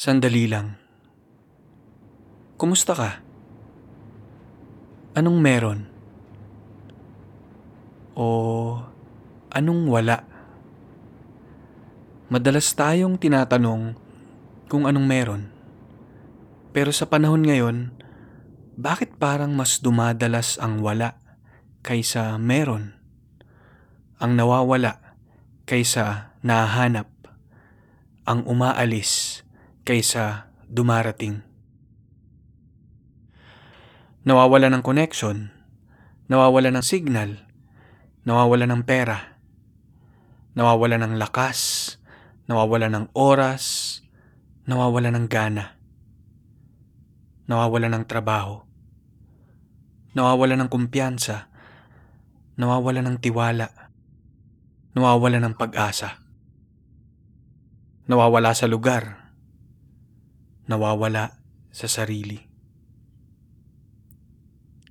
Sandali lang. Kumusta ka? Anong meron? O anong wala? Madalas tayong tinatanong kung anong meron. Pero sa panahon ngayon, bakit parang mas dumadalas ang wala kaysa meron? Ang nawawala kaysa nahanap? Ang umaalis kaysa dumarating? Nawawala ng connection, nawawala ng signal, nawawala ng pera, nawawala ng lakas, nawawala ng oras, nawawala ng gana, nawawala ng trabaho, nawawala ng kumpiyansa, nawawala ng tiwala, nawawala ng pag-asa, nawawala sa lugar, nawawala sa sarili.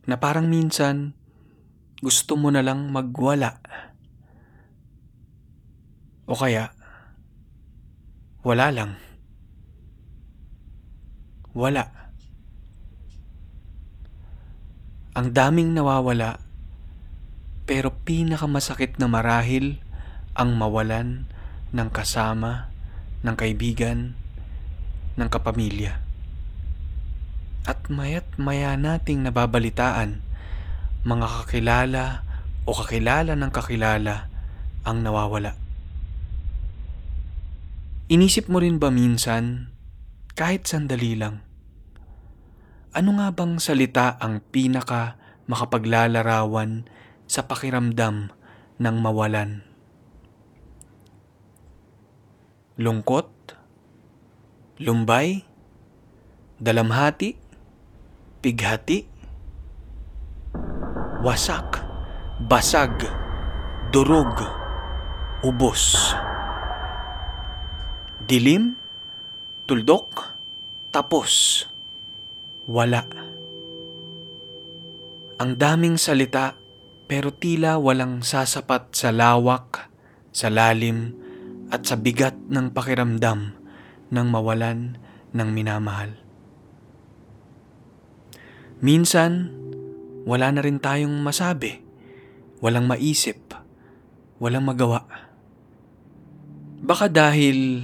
Na parang minsan gusto mo na lang magwala. O kaya, wala lang. Wala. Ang daming nawawala, pero pinakamasakit na marahil ang mawalan ng kasama, ng kaibigan, ng kapamilya. At mayat maya nating nababalitaan, mga kakilala o kakilala ng kakilala ang nawawala. Inisip mo rin ba minsan, kahit sandali lang, ano nga bang salita ang pinaka makapaglalarawan sa pakiramdam ng mawalan? Lungkot? Lumbay? Dalamhati? Pighati? Wasak? Basag? Durog? Ubos? Dilim? Tuldok? Tapos? Wala. Ang daming salita pero tila walang sasapat sa lawak, sa lalim at sa bigat ng pakiramdam ng mawalan ng minamahal. Minsan, wala na rin tayong masabi, walang maisip, walang magawa. Baka dahil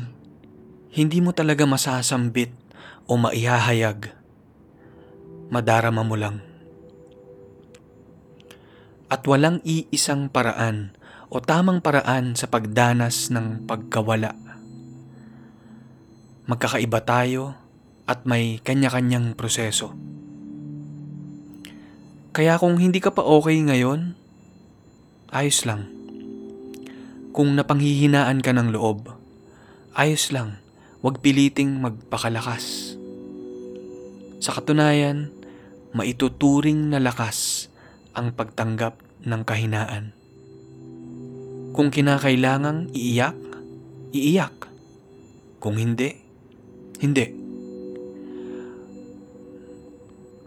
hindi mo talaga masasambit o maihahayag, madarama mo lang. At walang iisang paraan o tamang paraan sa pagdanas ng pagkawala. Magkakaiba tayo at may kanya-kanyang proseso. Kaya kung hindi ka pa okay ngayon, ayos lang. Kung napanghihinaan ka ng loob, ayos lang. Huwag piliting magpakalakas. Sa katunayan, maituturing na lakas ang pagtanggap ng kahinaan. Kung kinakailangang iiyak, iiyak. Kung hindi, hindi.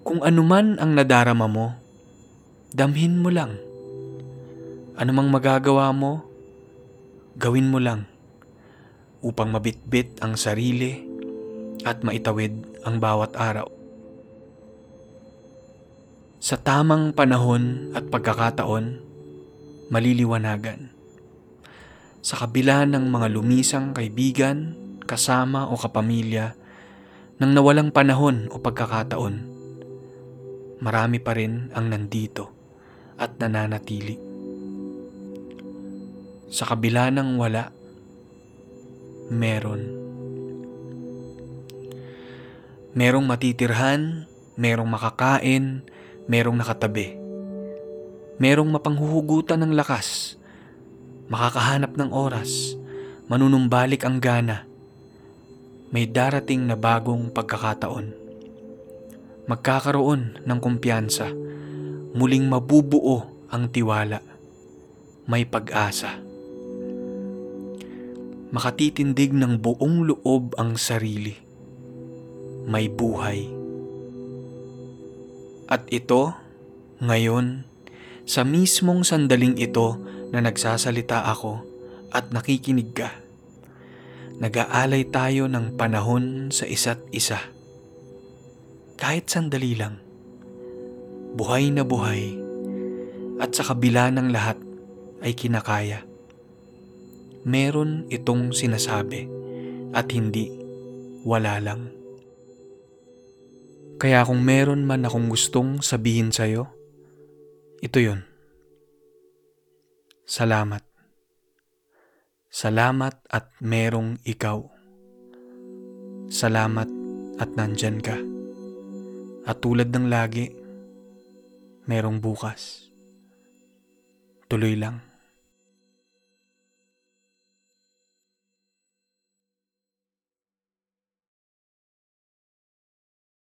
Kung anuman ang nadarama mo, damhin mo lang. Anumang magagawa mo, gawin mo lang upang mabitbit ang sarili at maitawid ang bawat araw. Sa tamang panahon at pagkakataon, maliliwanagan. Sa kabila ng mga lumisang kaibigan, kasama o kapamilya, nang nawalang panahon o pagkakataon, marami pa rin ang nandito at nananatili. Sa kabila ng wala, meron. Merong matitirhan, merong makakain, merong nakatabi. Merong mapanghuhugutan ng lakas, makakahanap ng oras, manunumbalik ang gana. May darating na bagong pagkakataon. Magkakaroon ng kumpiyansa, muling mabubuo ang tiwala. May pag-asa. Makatitindig ng buong loob ang sarili. May buhay. At ito, ngayon, sa mismong sandaling ito na nagsasalita ako at nakikinig ka, nag-aalay tayo ng panahon sa isa't isa. Kahit sandali lang, buhay na buhay, at sa kabila ng lahat ay kinakaya. Meron itong sinasabi at hindi wala lang. Kaya kung meron man akong gustong sabihin sa'yo, ito yun. Salamat. Salamat at merong ikaw. Salamat at nandyan ka. At tulad ng lagi, merong bukas. Tuloy lang.